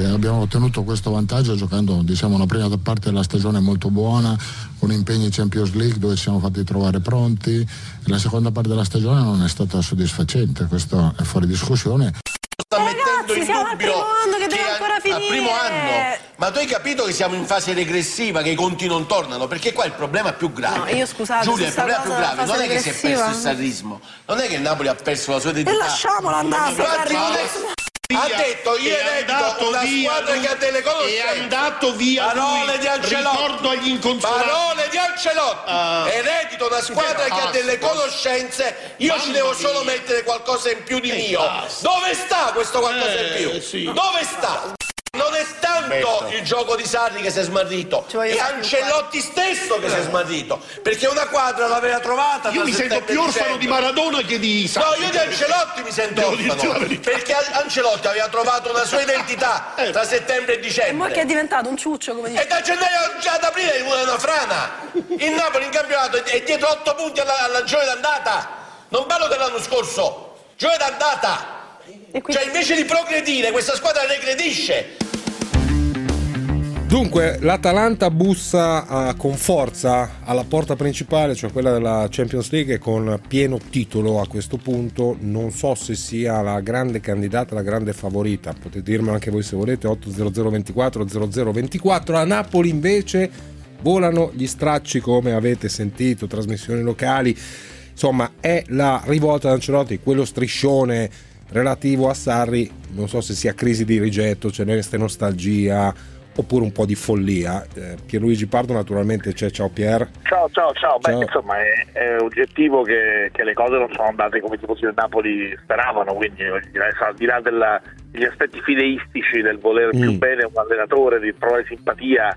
E abbiamo ottenuto questo vantaggio giocando diciamo, una prima parte della stagione molto buona, con impegni in Champions League dove ci siamo fatti trovare pronti. La seconda parte della stagione non è stata soddisfacente, questo è fuori discussione. Sta mettendo in siamo al dubbio primo anno che deve a- finire. primo anno. Ma tu hai capito che siamo in fase regressiva, che i conti non tornano? Perché qua il problema è più grave. No, io scusate, Giulia, il problema più grave non è che si è perso il sarrismo, non è che il Napoli ha perso la sua E identità. lasciamolo andare. Infatti, non è- via, ha detto io andato una via squadra lui, che ha delle conoscenze è andato via parole lui, di Ancelotti. Ricordo agli inconsolati. parole di Ancelotti. Ah. eredito una squadra che ha delle conoscenze. Io ci devo solo mettere qualcosa in più di E mio. dove sta questo qualcosa in Eh, più? dove sta non è tanto il gioco di Sarri che si è smarrito, è Ancelotti stesso che si è smarrito, perché una quadra l'aveva trovata. Io mi sento più e orfano di dicembre. Maradona che di No, Sarri. io di Ancelotti mi sento orfano perché Ancelotti aveva trovato una sua identità Eh. tra settembre e E mo che è dicembre. diventato un ciuccio, come E dice. da gennaio già ad aprile è una frana. Il Napoli in campionato è dietro 8 punti alla, alla gioia d'andata. Non parlo dell'anno scorso, gioia d'andata. E quindi- Cioè invece di progredire questa squadra regredisce. Dunque, l'Atalanta bussa ah, con forza alla porta principale, cioè quella della Champions League, e con pieno titolo a questo punto. Non so se sia la grande candidata, la grande favorita. Potete dirmelo anche voi se volete. 80024 0024. A Napoli invece volano gli stracci, come avete sentito, trasmissioni locali. Insomma, è la rivolta di Ancelotti, quello striscione relativo a Sarri. Non so se sia crisi di rigetto, ce n'è nostalgia oppure un po' di follia. Eh, Pierluigi Pardo naturalmente c'è, ciao Pier. Ciao, ciao, ciao. Beh, Ciao. insomma, è, è oggettivo che, che le cose non sono andate come i tifosi del Napoli speravano, quindi al di là della- degli aspetti fideistici del voler più Mm. bene un allenatore, di provare simpatia,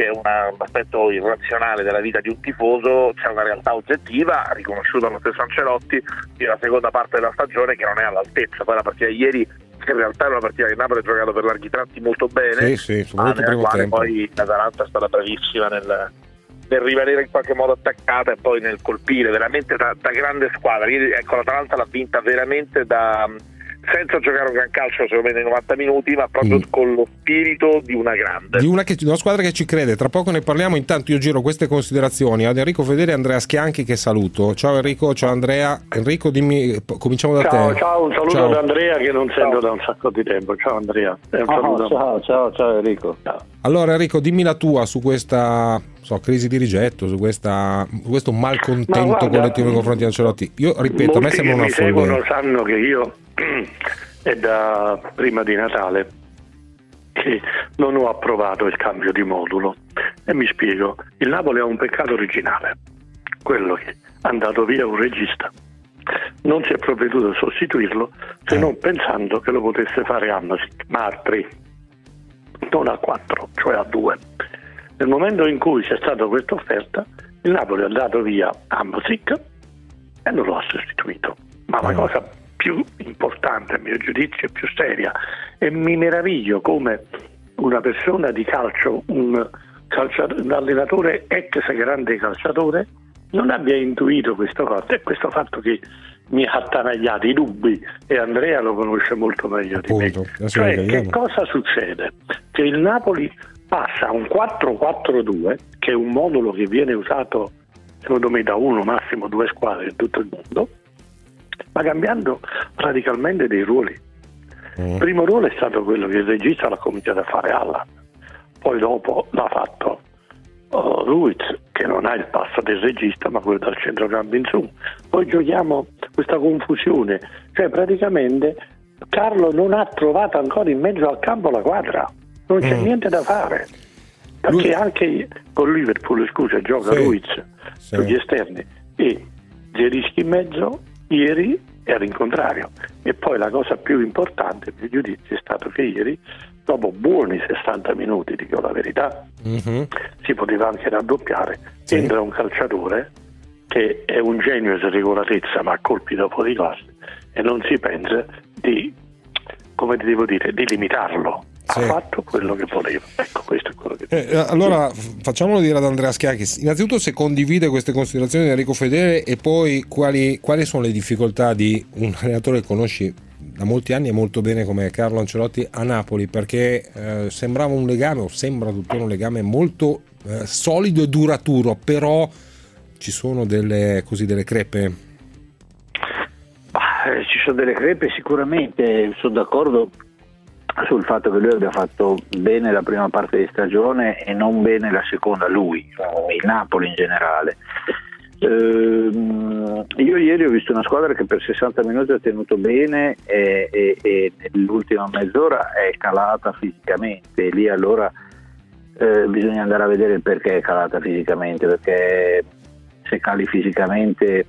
che è una- un aspetto irrazionale della vita di un tifoso, c'è una realtà oggettiva, riconosciuta dallo stesso Ancelotti, che la seconda parte della stagione che non è all'altezza. Poi la partita di ieri, che in realtà è una partita che Napoli ha giocato per larghi tratti molto bene, Sì, sì, soprattutto nella primo quale tempo. poi l'Atalanta è stata bravissima nel, nel rimanere in qualche modo attaccata e poi nel colpire veramente da, da grande squadra. Ieri, ecco, l'Atalanta l'ha vinta veramente da senza giocare un gran calcio secondo me nei 90 minuti, ma proprio Mm. con lo spirito di una grande. Di una, che- di una squadra che ci crede, tra poco ne parliamo. Intanto io giro queste considerazioni ad Enrico Fedele e Andrea Schianchi che saluto. Ciao Enrico, ciao Andrea. Enrico, dimmi, cominciamo da Ciao, te. ciao, un saluto Ciao. ad Andrea che non sento da un sacco di tempo. Ciao Andrea. Un saluto. ciao, ciao, ciao Enrico. Allora Enrico, dimmi la tua su questa so, crisi di rigetto, su, questa, su questo malcontento Ma guarda, collettivo nei confronti di Ancelotti. Io ripeto, a me Molti sembra che una mi seguono follia. sanno che io è da prima di Natale che non ho approvato il cambio di modulo e mi spiego. Il Napoli ha un peccato originale, quello che è andato via un regista. Non si è provveduto a sostituirlo se non pensando che lo potesse fare Amasic, ma a tre, non a quattro, cioè a due. Nel momento in cui c'è stata questa offerta, il Napoli ha dato via Amasic e non lo ha sostituito. Ma la cosa più importante, a mio giudizio, più seria, e mi meraviglio come una persona di calcio, un, calcia- un allenatore ex grande calciatore, non abbia intuito questo fatto e questo fatto che mi ha attanagliato i dubbi e Andrea lo conosce molto meglio di me. Appunto, Cioè, che cosa succede? Che il Napoli passa a un 4-4-2, che è un modulo che viene usato secondo me da uno, massimo due squadre in tutto il mondo, ma cambiando radicalmente dei ruoli. Il primo ruolo è stato quello che il regista l'ha cominciato a fare Allan, poi dopo l'ha fatto oh, Ruiz, che non ha il passo del regista, ma quello dal centrocampo in su. Poi giochiamo questa confusione, cioè praticamente Carlo non ha trovato ancora in mezzo al campo la quadra, non c'è Mm. niente da fare. Perché Lui- anche con Liverpool, scusa, gioca Sì, Ruiz sì. sugli esterni e Zerischi in mezzo, ieri era in contrario. E poi la cosa più importante, mio giudizio, è stato che ieri dopo buoni 60 minuti, dico la verità, Mhm. si poteva anche raddoppiare. Sì. Entra un calciatore che è un genio di regolatezza ma a colpi dopo di classe e non si pensa di, come ti devo dire, di limitarlo. Ha fatto quello che voleva. Ecco, questo è quello che Eh, allora facciamolo dire ad Andrea Schiacchi innanzitutto se condivide queste considerazioni di Enrico Fedele e poi quali, quali sono le difficoltà di un allenatore che conosci da molti anni e molto bene come Carlo Ancelotti a Napoli perché eh, sembrava un legame o sembra tuttora un legame molto eh, solido e duraturo però ci sono delle, così, delle crepe? Bah, eh, ci sono delle crepe sicuramente, sono d'accordo sul fatto che lui abbia fatto bene la prima parte di stagione e non bene la seconda, lui, il Napoli in generale. Ehm, io ieri ho visto una squadra che per 60 minuti ha tenuto bene e, e- e nell'ultima mezz'ora è calata fisicamente, lì allora eh, bisogna andare a vedere perché è calata fisicamente, perché se cali fisicamente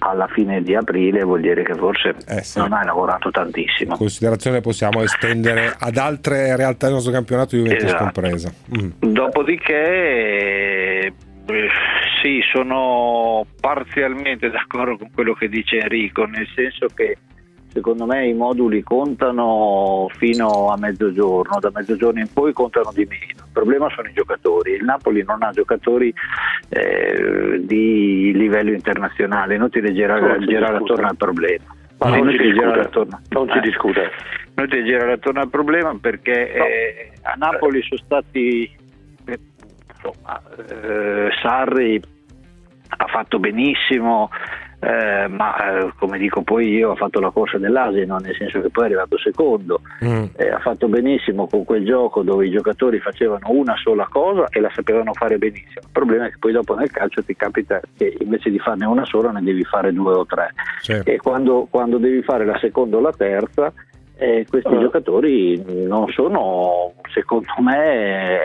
alla fine di aprile vuol dire che forse Eh, sì. non hai lavorato tantissimo. considerazione possiamo estendere ad altre realtà del nostro campionato Juventus Esatto. compresa Mm. Dopodiché, eh, sì, sono parzialmente d'accordo con quello che dice Enrico, nel senso che secondo me i moduli contano fino a mezzogiorno, da mezzogiorno in poi contano di meno. Il problema sono i giocatori. Il Napoli non ha giocatori eh, di livello internazionale, girare, Non si girare attorno al problema. Ma È non si girare attorno. non si Eh. discute. Noi ti girare attorno al problema perché eh, a Napoli sono stati insomma, eh, Sarri ha fatto benissimo eh, ma eh, come dico poi io ha fatto la corsa dell'asino nel senso che poi è arrivato secondo Mm. Eh, ha fatto benissimo con quel gioco dove i giocatori facevano una sola cosa e la sapevano fare benissimo il problema è che poi dopo nel calcio ti capita che invece di farne una sola ne devi fare due o tre Sì. e quando, quando devi fare la seconda o la terza eh, questi Ah. giocatori non sono secondo me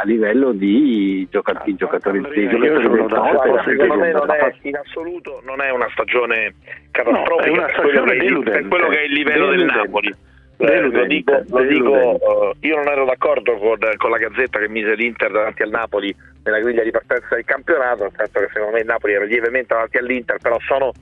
a livello di giocatori, giocatori, di Andrea, giocatori io sono del top, d'accordo, secondo me non è, in assoluto non è una stagione catastrofica No, è una per quello stagione che è il- deludente. per quello che è il livello del Deludente. Napoli. Eh, lo dico, lo dico, eh, io non ero d'accordo con, con la Gazzetta che mise l'Inter davanti al Napoli nella griglia di partenza del campionato, nel senso che secondo me il Napoli era lievemente davanti all'Inter, però sono,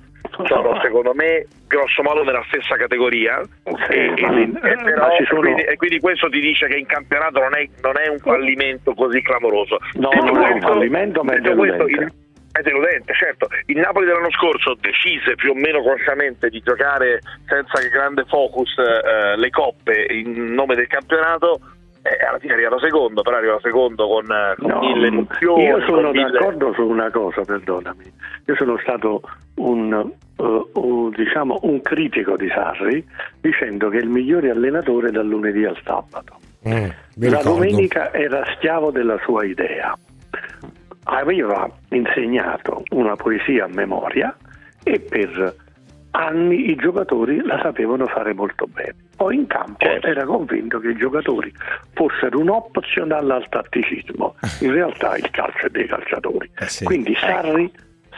sono secondo me grosso modo nella stessa categoria Sì, e, e ma- quindi, e ma però- sono- quindi- e quindi questo ti dice che in campionato non è, non è un fallimento così clamoroso. No, Detto non è un questo- fallimento, ma è questo, deludente. il- è deludente, certo. Il Napoli dell'anno scorso decise più o meno consciamente di giocare senza grande focus eh, le coppe in nome del campionato. E alla fine è arrivato secondo, però è arrivato secondo con, eh, con No, mille emozioni. io sono con mille- d'accordo su una cosa, perdonami. Io sono stato un, eh, un, diciamo, un critico di Sarri dicendo che è il migliore allenatore dal lunedì al sabato. Mm, La ricordo. domenica era schiavo della sua idea. Aveva insegnato una poesia a memoria e per anni i giocatori la sapevano fare molto bene. Poi in campo Certo. era convinto che i giocatori fossero un opzionale al tatticismo. In realtà il calcio è dei calciatori. Eh sì. Quindi Sarri,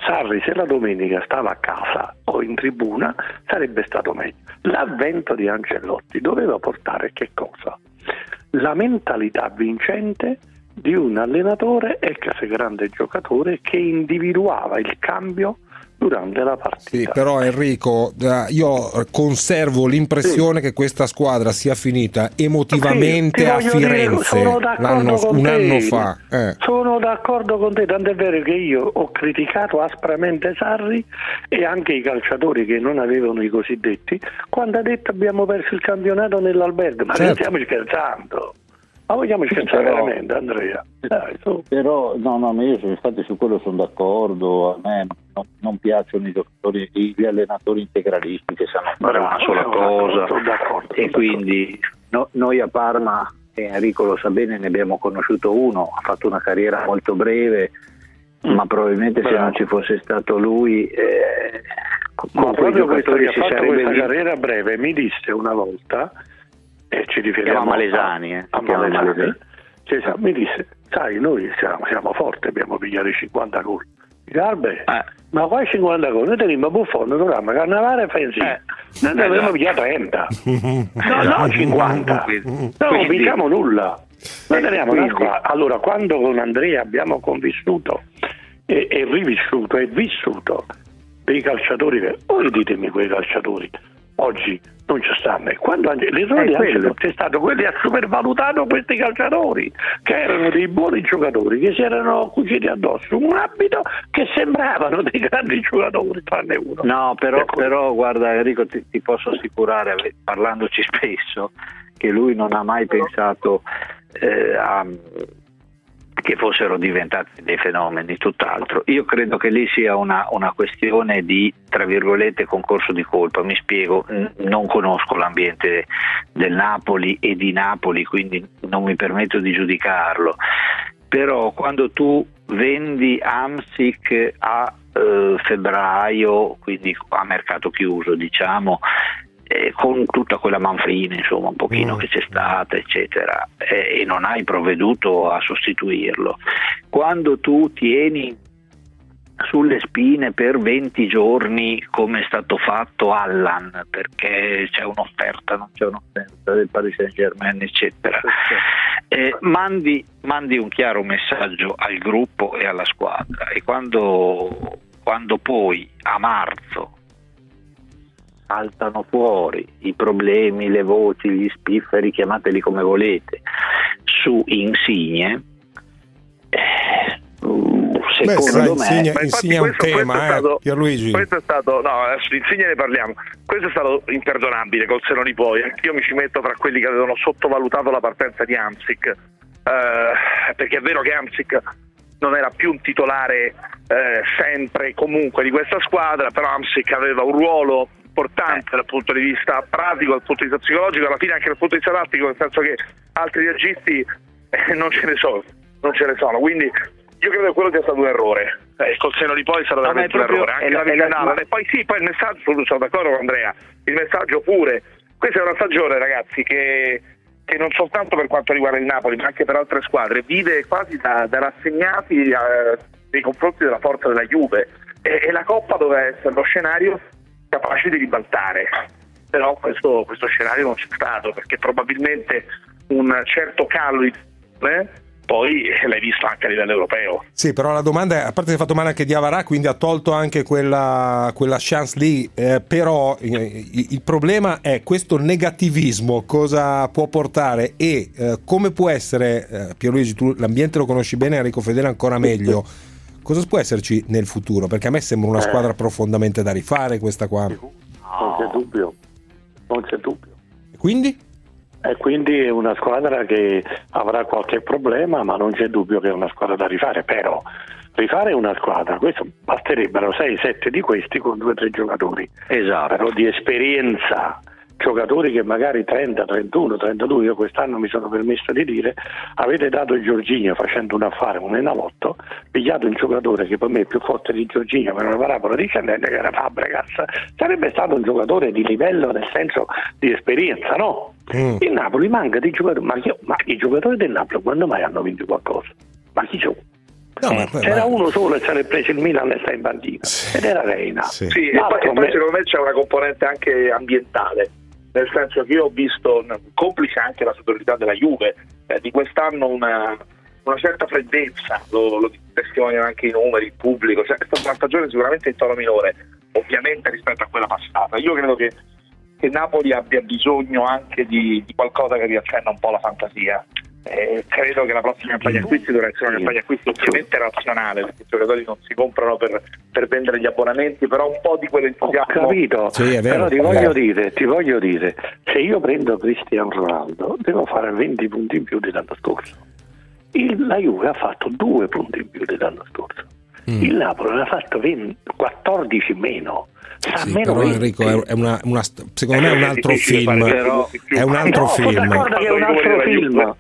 Sarri, se la domenica stava a casa o in tribuna, sarebbe stato meglio. L'avvento di Ancelotti doveva portare che cosa? La mentalità vincente di un allenatore ex grande giocatore che individuava il cambio durante la partita. Sì, però Enrico, eh, io conservo l'impressione che questa squadra sia finita emotivamente Sì, a dire, Firenze con un anno fa. eh. Sono d'accordo con te, tant'è vero che io ho criticato aspramente Sarri e anche i calciatori che non avevano i cosiddetti quando ha detto abbiamo perso il campionato nell'albergo. Ma Certo. stiamo scherzando? Ma vogliamo scherzare Però- veramente, Andrea? Dai. Però, no, no, ma io sono- infatti su quello sono d'accordo. A me non, non piacciono gli allenatori integralisti che sanno fare una sola cosa. sono d'accordo, e quindi no- noi a Parma, e Enrico lo sa bene, ne abbiamo conosciuto uno, ha fatto una carriera molto breve, ma probabilmente se Mm. Bravo. non ci fosse stato lui, eh, con Ma quei proprio questo che ha si fatto sarebbe questa vinto. carriera breve mi disse una volta, e ci riferiamo chiama Malesani, eh, a Malesani, cioè, sa- mi disse, sai, noi siamo, siamo forti, abbiamo pigliato i 50 gol. Garbe, ma qua 50 con noi teniamo Buffon, Turam, Cannavale e Fenzi. Noi ne abbiamo via 30. No, no, 50. No, non vinciamo nulla. Noi teniamo una squadra. Allora, quando con Andrea abbiamo convissuto e, e rivissuto e vissuto dei calciatori, voi ditemi quei calciatori, oggi non ci stanno. E quando l'errore È quello. Ancelotti è stato quello di aver supervalutato questi calciatori, che erano dei buoni giocatori, che si erano cuciti addosso un abito che sembravano dei grandi giocatori, tranne uno. No, però, però guarda Enrico, ti, ti posso assicurare, parlandoci spesso, che lui non ha mai pensato eh, a- che fossero diventati dei fenomeni, tutt'altro. Io credo che lì sia una, una questione di, tra virgolette, concorso di colpa. Mi spiego, n- non conosco l'ambiente del Napoli e di Napoli, quindi non mi permetto di giudicarlo. Però quando tu vendi Amsic a eh, febbraio, quindi a mercato chiuso, diciamo, eh, con tutta quella manfrina, insomma, un pochino che c'è stata, eccetera, eh, e non hai provveduto a sostituirlo. Quando tu tieni sulle spine per 20 giorni come è stato fatto Allan perché c'è un'offerta, non c'è un'offerta del Paris Saint Germain eccetera eh, mandi, mandi un chiaro messaggio al gruppo e alla squadra. E quando, quando poi a marzo saltano fuori i problemi, le voci, gli spifferi, chiamateli come volete, su Insigne, eh, mm, Beh, secondo sai, me... È un questo- questo tema, è eh, stato- Pierluigi. Questo è stato, no, adesso Insigne ne parliamo. Questo è stato imperdonabile col seno di poi. Anch'io mi ci metto tra quelli che avevano sottovalutato la partenza di Amsic. eh, perché è vero che Amsic non era più un titolare eh, sempre e comunque di questa squadra, però Amsic aveva un ruolo importante dal punto di vista pratico, dal punto di vista psicologico, alla fine anche dal punto di vista tattico, nel senso che altri registi eh, non ce ne sono, non ce ne sono. Quindi io credo che quello sia stato un errore. Eh, col seno di poi è veramente un errore. Anche la, la- la-. E poi sì, poi il messaggio, sono d'accordo con Andrea, il messaggio pure. Questa è una stagione, ragazzi, che, che non soltanto per quanto riguarda il Napoli, ma anche per altre squadre, vive quasi da, da rassegnati eh, nei confronti della forza della Juve. E, e la Coppa doveva essere lo scenario capace di ribaltare. Però questo, questo scenario non c'è stato, perché probabilmente un certo calo di eh, poi l'hai visto anche a livello europeo. Sì, però la domanda è, a parte si è fatto male anche Diavara, quindi ha tolto anche quella, quella chance lì, eh, però eh, il, il problema è questo negativismo, cosa può portare e eh, come può essere, eh, Pierluigi, tu l'ambiente lo conosci bene, Enrico Fedele ancora meglio, cosa può esserci nel futuro? Perché a me sembra una Eh. squadra profondamente da rifare questa qua. Non c'è dubbio, non c'è dubbio. Quindi? E quindi è una squadra che avrà qualche problema, ma non c'è dubbio che è una squadra da rifare. Però rifare una squadra, questo basterebbero 6-7 di questi con 2-3 giocatori. Esatto. Però di esperienza, giocatori che magari 30, 31, 32, io quest'anno mi sono permesso di dire, avete dato Giorginio facendo un affare, un enalotto, pigliato un giocatore che per me è più forte di Giorginio, per una parabola discendente che era Fabregas, sarebbe stato un giocatore di livello nel senso di esperienza, no? Mm. Il Napoli manca di giocatori, ma, io- ma i giocatori del Napoli quando mai hanno vinto qualcosa? Ma chi sono? No, ma poi- C'era ma- uno solo e se l'è preso il Milan e sta in banchina ed era Reina. Sì. Sì, e e poi me- secondo me c'è una componente anche ambientale, nel senso che io ho visto, complice anche la superiorità della Juve, eh, di quest'anno una, una certa freddezza, lo, lo testimoniano anche i numeri, il pubblico, cioè, è una stagione sicuramente in tono minore, ovviamente rispetto a quella passata. Io credo che, che Napoli abbia bisogno anche di, di qualcosa che riaccenna un po' la fantasia. Eh, credo che la prossima campagna acquisti dovrà essere una campagna acquisti ovviamente razionale perché i giocatori non si comprano per, per vendere gli abbonamenti però un po' di Ho quell'entusiasmo capito, Sì, è vero, però ti è voglio, vero. dire, ti voglio dire, se io prendo Cristiano Ronaldo devo fare 20 punti in più dell'anno scorso. Il- la Juve ha fatto 2 punti in più dell'anno scorso. Mm. Il Napoli ne ha fatto 20 14 meno. Sì, meno però 20. Enrico è una, una secondo me è un È altro film però- è un altro no, sono film d'accordo che è un Quando altro film.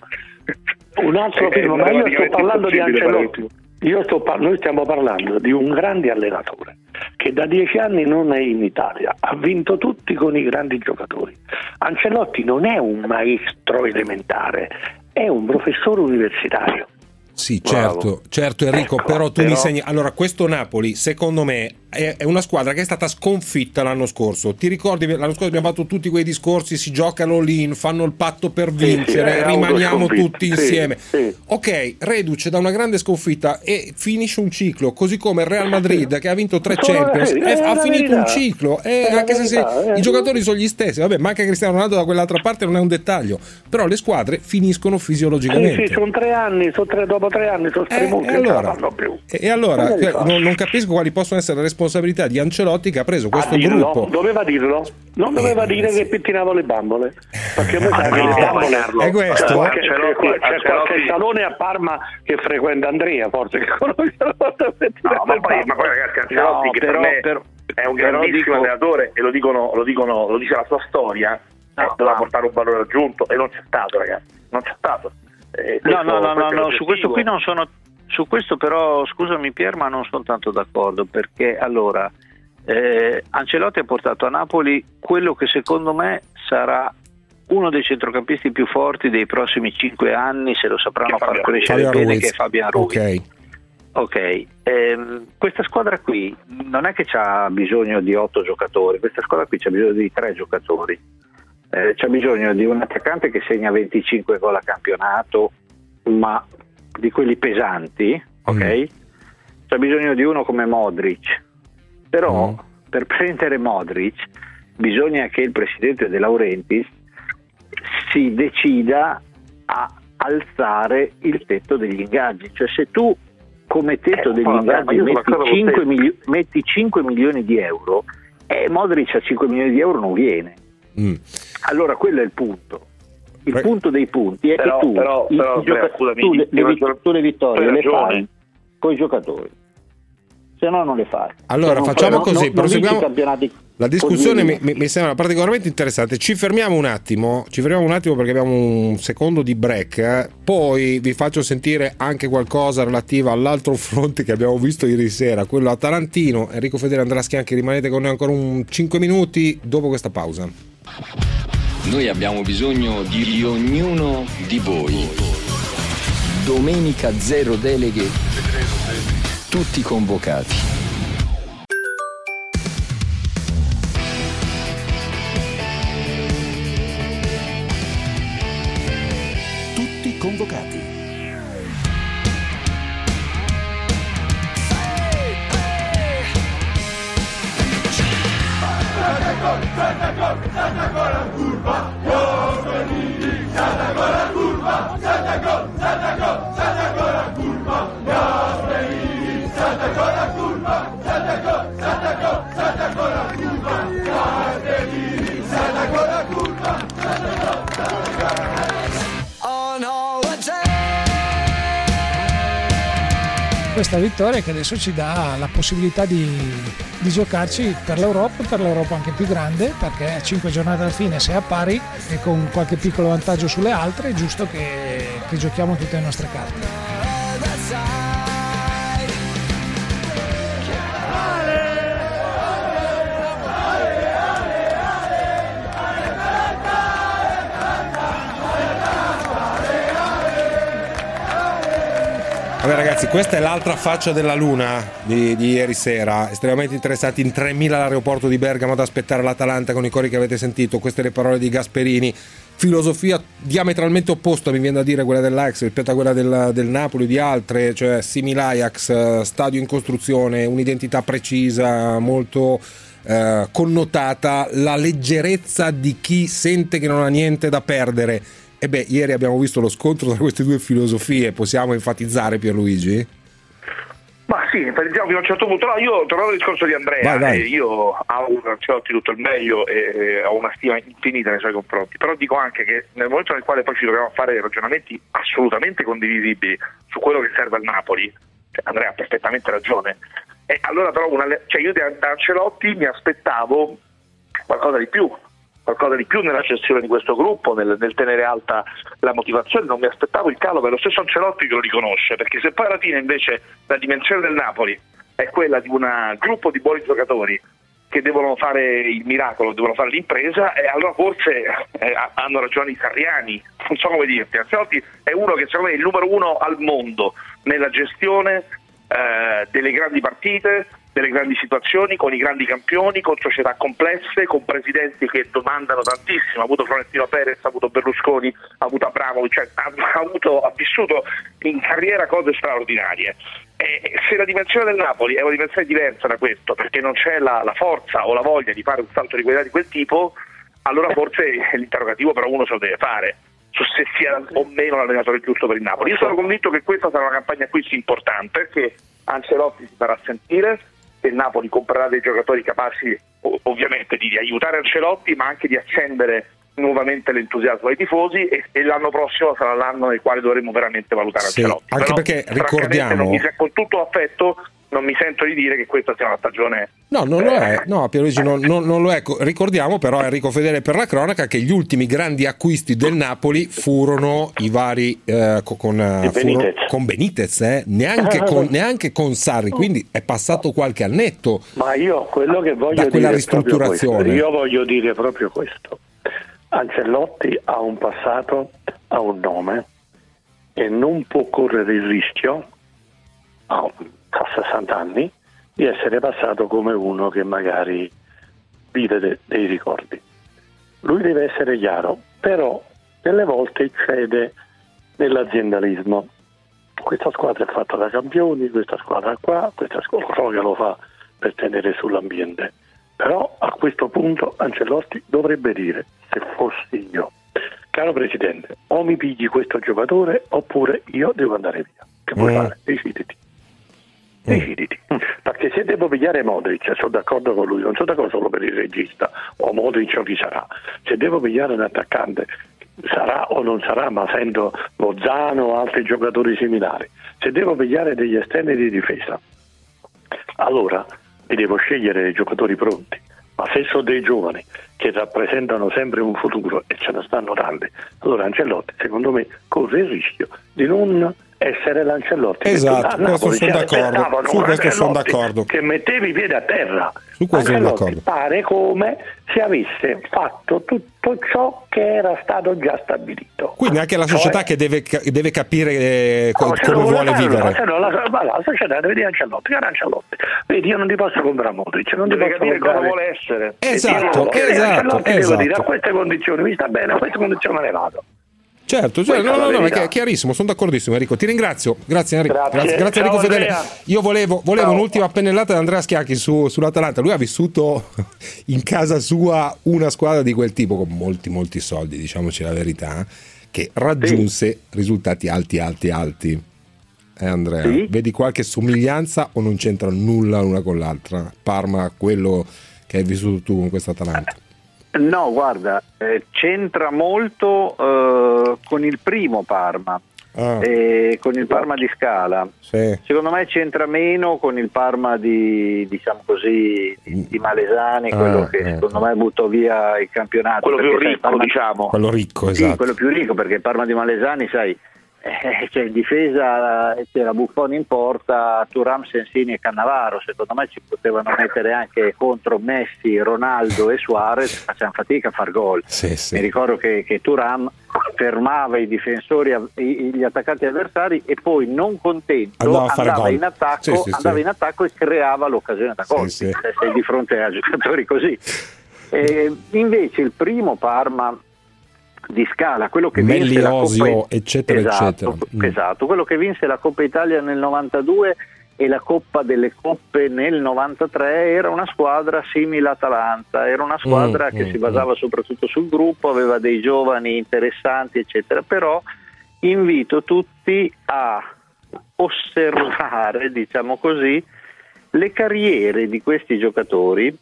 Un altro è film, ma io sto parlando di Ancelotti. Io sto par- noi stiamo parlando di un grande allenatore che da dieci anni non è in Italia, ha vinto tutti con i grandi giocatori. Ancelotti non è un maestro elementare, è un professore universitario. Sì, certo, certo Enrico, Ecco, però tu mi però- segni... Allora, questo Napoli, secondo me, è, è una squadra che è stata sconfitta l'anno scorso. Ti ricordi, l'anno scorso abbiamo fatto tutti quei discorsi, si giocano lì, fanno il patto per Sì, sì, vincere, è rimaniamo tutti sì, insieme. sì. Ok, reduce da una grande sconfitta e finisce un ciclo, così come il Real Madrid che ha vinto tre Sono- Champions, sì, eh, è ha finito verità. un ciclo, e È anche se verità, eh. i giocatori sono gli stessi, vabbè, manca Cristiano Ronaldo da quell'altra parte non è un dettaglio, però le squadre finiscono Sì, fisiologicamente. sì, sono tre anni, sono tre, dopo tre anni sono Eh, e allora, fanno più. e- allora, cioè, non, non capisco quali possono essere le responsabilità di Ancelotti che ha preso questo dirlo, gruppo. doveva dirlo, non doveva Eh, dire sì. che pettinavo le bambole. Perché mi Ah, no, le bambole È questo? C'è qualche, Ancelotti- c'è qualche Ancelotti- salone a Parma che frequenta Andrea, forse che conosce la volta No, ma poi, ma poi ragazzi, Ancelotti No, che però- per me però- è un grandissimo allenatore e lo dicono, lo dicono, lo dice la sua storia, eh, No, doveva ma- portare un valore aggiunto e non c'è stato, ragazzi, non c'è stato. Eh, No, no, no, no, no, su questo qui non sono. Su questo però, scusami Pier, ma non sono tanto d'accordo perché allora eh, Ancelotti ha portato a Napoli quello che secondo me sarà uno dei centrocampisti più forti dei prossimi cinque anni, se lo sapranno far crescere Fabian bene, Ruiz. che è Fabian Ruiz. Ok. Ok, ehm, questa squadra qui non è che ha bisogno di otto giocatori, questa squadra qui ha bisogno di tre giocatori. Eh, c'ha bisogno di un attaccante che segna 25 gol a campionato, ma di quelli pesanti, ok? C'ha bisogno di uno come Modric. Però Mm. per prendere Modric bisogna che il presidente De Laurentiis si decida a alzare il tetto degli ingaggi. Cioè se tu come tetto Eh, degli ingaggi metti d'accordo con 5, te. mili- metti 5 milioni di euro e Modric a 5 milioni di euro non viene. Mm. Allora quello è il punto. Il Beh, punto dei punti è però- che tu, però- i- però, i gioca- Andrea, scusami, tu le, le ragione- tu le vittorie le fai con i giocatori, se no non le fai. Allora, non facciamo fai- così, non proseguiamo- vinci i campionati La discussione mi, mi- mi sembra particolarmente interessante. Ci fermiamo un attimo, ci fermiamo un attimo perché abbiamo un secondo di break. eh. Poi vi faccio sentire anche qualcosa relativo all'altro fronte che abbiamo visto ieri sera, quello a Tarantino. Enrico Fedele Andrea Schianchi, rimanete con noi ancora un 5 minuti dopo questa pausa. Noi abbiamo bisogno di ognuno di voi. Domenica zero deleghe, tutti convocati. Tutti convocati. Santa gol, Santa gol, Santa gol, kurwa, Jogolini, Santa gol, curva. Santa gol, Santa gol, Santa gol, kurwa, Jogolini, Santa gol, curva. Santa gol, Santa gol, Santa gol, kurwa, Jogolini, Santa gol, kurwa, Santa gol, Santa gol, questa vittoria che adesso ci dà la possibilità di, di giocarci per l'Europa, per l'Europa anche più grande, perché a 5 giornate alla fine sei a pari e con qualche piccolo vantaggio sulle altre, è giusto che, che giochiamo tutte le nostre carte. Vabbè ragazzi, questa è l'altra faccia della luna di, di ieri sera, estremamente interessanti, in 3.000 all'aeroporto di Bergamo ad aspettare l'Atalanta con i cori che avete sentito, queste le parole di Gasperini, filosofia diametralmente opposta mi viene da dire quella dell'Ajax rispetto a quella del, del Napoli, di altre, cioè simile Ajax, eh, stadio in costruzione, un'identità precisa, molto eh, connotata, la leggerezza di chi sente che non ha niente da perdere. E beh, ieri abbiamo visto lo scontro tra queste due filosofie, possiamo enfatizzare Pierluigi? Ma sì, enfatizziamo fino a un certo punto. No, io tornavo al discorso di Andrea. Vai, vai. eh, io auguro Ancelotti tutto il meglio e eh, ho una stima infinita nei suoi confronti. Però dico anche che nel momento nel quale poi ci dobbiamo fare ragionamenti assolutamente condivisibili su quello che serve al Napoli, cioè, Andrea ha perfettamente ragione. E allora però una, cioè io da Ancelotti mi aspettavo qualcosa di più, qualcosa di più nella gestione di questo gruppo, nel, nel tenere alta la motivazione, non mi aspettavo il calo, per lo stesso Ancelotti che lo riconosce, perché se poi alla fine invece la dimensione del Napoli è quella di un gruppo di buoni giocatori che devono fare il miracolo, devono fare l'impresa e allora forse eh, hanno ragione i sarriani, non so come dirti, Ancelotti è uno che secondo me è il numero uno al mondo nella gestione eh, delle grandi partite, delle grandi situazioni, con i grandi campioni, con società complesse, con presidenti che domandano tantissimo. Ha avuto Florentino Perez, ha avuto Berlusconi, ha avuto Abramovic, cioè, ha, avuto, ha vissuto in carriera cose straordinarie. E se la dimensione del Napoli è una dimensione diversa da questo, perché non c'è la, la forza o la voglia di fare un salto di qualità di quel tipo, allora forse l'interrogativo però uno se lo deve fare su se sia o meno l'allenatore giusto per il Napoli. Io sono convinto che questa sarà una campagna acquisti importante perché Ancelotti si farà sentire, il Napoli comprerà dei giocatori capaci ovviamente di, aiutare Ancelotti ma anche di accendere nuovamente l'entusiasmo ai tifosi e, e, l'anno prossimo sarà l'anno nel quale dovremo veramente valutare sì, Ancelotti. Anche Però, perché ricordiamo... Mi, con tutto affetto non mi sento di dire che questa sia una stagione. No, non lo è, no, Pierluigi non, non, non, lo è. Ricordiamo però Enrico Fedele per la cronaca che gli ultimi grandi acquisti del Napoli furono i vari eh, con, Benitez, furono, con Benitez eh? neanche, con, neanche, con, Sarri, quindi è passato qualche annetto. Ma io quello che voglio da quella dire ristrutturazione. Io voglio dire proprio questo. Ancellotti ha un passato, ha un nome e non può correre il rischio a 60 anni di essere passato come uno che magari vive de- dei ricordi. Lui deve essere chiaro, però delle volte cede nell'aziendalismo. Questa squadra è fatta da campioni, questa squadra qua, questa squadra lo fa per tenere sull'ambiente. Però a questo punto Ancelotti dovrebbe dire, se fossi io, caro Presidente, o mi pigli questo giocatore oppure io devo andare via. Che vuoi Mm. fare? Deciditi. Deciditi. Perché se devo pigliare Modric, sono d'accordo con lui, non sono d'accordo solo per il regista o Modric o chi sarà. Se devo pigliare un attaccante, sarà o non sarà, ma sento Bozzano o altri giocatori similari. Se devo pigliare degli esterni di difesa, allora mi devo scegliere dei giocatori pronti. Ma se sono dei giovani che rappresentano sempre un futuro e ce ne stanno tanti, allora Ancelotti secondo me corre il rischio di non essere l'Ancelotti. Esatto, che tu- a questo Napoli sono d'accordo. aspettavano Su questo sono d'accordo. Che mettevi i piedi a terra. Su questo sono d'accordo. pare come se avesse fatto tutto ciò che era stato già stabilito. Quindi anche la società che deve, deve capire eh, No, come vuole farlo, vivere. no, la, ma la società deve dire Ancelotti, caro Ancelotti, vedi io non ti posso comprare Modric, non posso capire comprare... cosa vuole essere. Esatto, E esatto, Ancelotti devo esatto. dire a queste condizioni mi sta bene, a queste condizioni me ne vado. Certo, cioè, no, no, no, è chiarissimo, sono d'accordissimo Enrico. Ti ringrazio, grazie Enrico. Grazie. Grazie, grazie Enrico Fedele. Io volevo, volevo un'ultima pennellata da Andrea Schiacchi su- sull'Atalanta. Lui ha vissuto in casa sua una squadra di quel tipo con molti, molti soldi, diciamoci la verità, che raggiunse risultati alti, alti, alti. Eh Andrea, Sì. vedi qualche somiglianza o non c'entra nulla l'una con l'altra? Parma, quello che hai vissuto tu con questa Atalanta. No, guarda, eh, c'entra molto eh, con il primo Parma, Ah, eh, con il Parma di Scala. sì. Secondo me c'entra meno con il Parma di, diciamo così, di, di Malesani, Ah, quello che eh. secondo me buttò via il campionato. Quello più perché, sai, ricco, Parma- diciamo. Quello ricco, Sì, esatto. quello più ricco perché il Parma di Malesani, sai, eh, c'è in difesa eh, c'era Buffon in porta, Turam, Sensini e Cannavaro. Secondo me ci potevano mettere anche contro Messi, Ronaldo e Suarez, facevano fatica a far gol. Sì, sì. Mi ricordo che, che Turam fermava i difensori, gli attaccanti avversari e poi non contento Andava andava, in attacco, Sì, andava in attacco e creava l'occasione da gol. Sì, sì. Se sei di fronte a giocatori così. Eh, invece il primo Parma di Scala, quello che vinse Melli, la Coppa Osio, eccetera, esatto, eccetera. Mm. esatto, quello che vinse la Coppa Italia nel 92 e la Coppa delle Coppe nel 93 era una squadra simile Atalanta, era una squadra Mm, che mm, si basava soprattutto sul gruppo, aveva dei giovani interessanti, eccetera, però invito tutti a osservare, diciamo così, le carriere di questi giocatori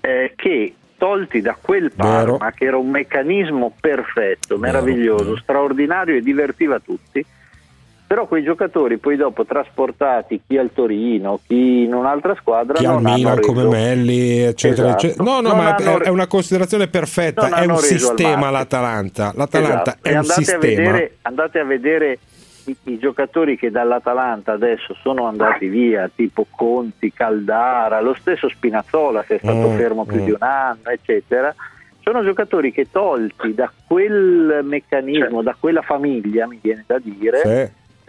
eh, che tolti da quel Vero. Parma che era un meccanismo perfetto, Vero, meraviglioso, vero. straordinario e divertiva tutti, però quei giocatori poi dopo trasportati chi al Torino, chi in un'altra squadra chi al Milan come Melli, eccetera, Esatto. eccetera. No, no, Non ma è, è una considerazione perfetta, è un sistema l'Atalanta. L'Atalanta Esatto. è E un andate sistema. A vedere, andate a vedere i, i giocatori che dall'Atalanta adesso sono andati via, tipo Conti, Caldara, lo stesso Spinazzola che è stato Mm, fermo più mm. di un anno, eccetera, sono giocatori che tolti da quel meccanismo, da quella famiglia, mi viene da dire, Sì.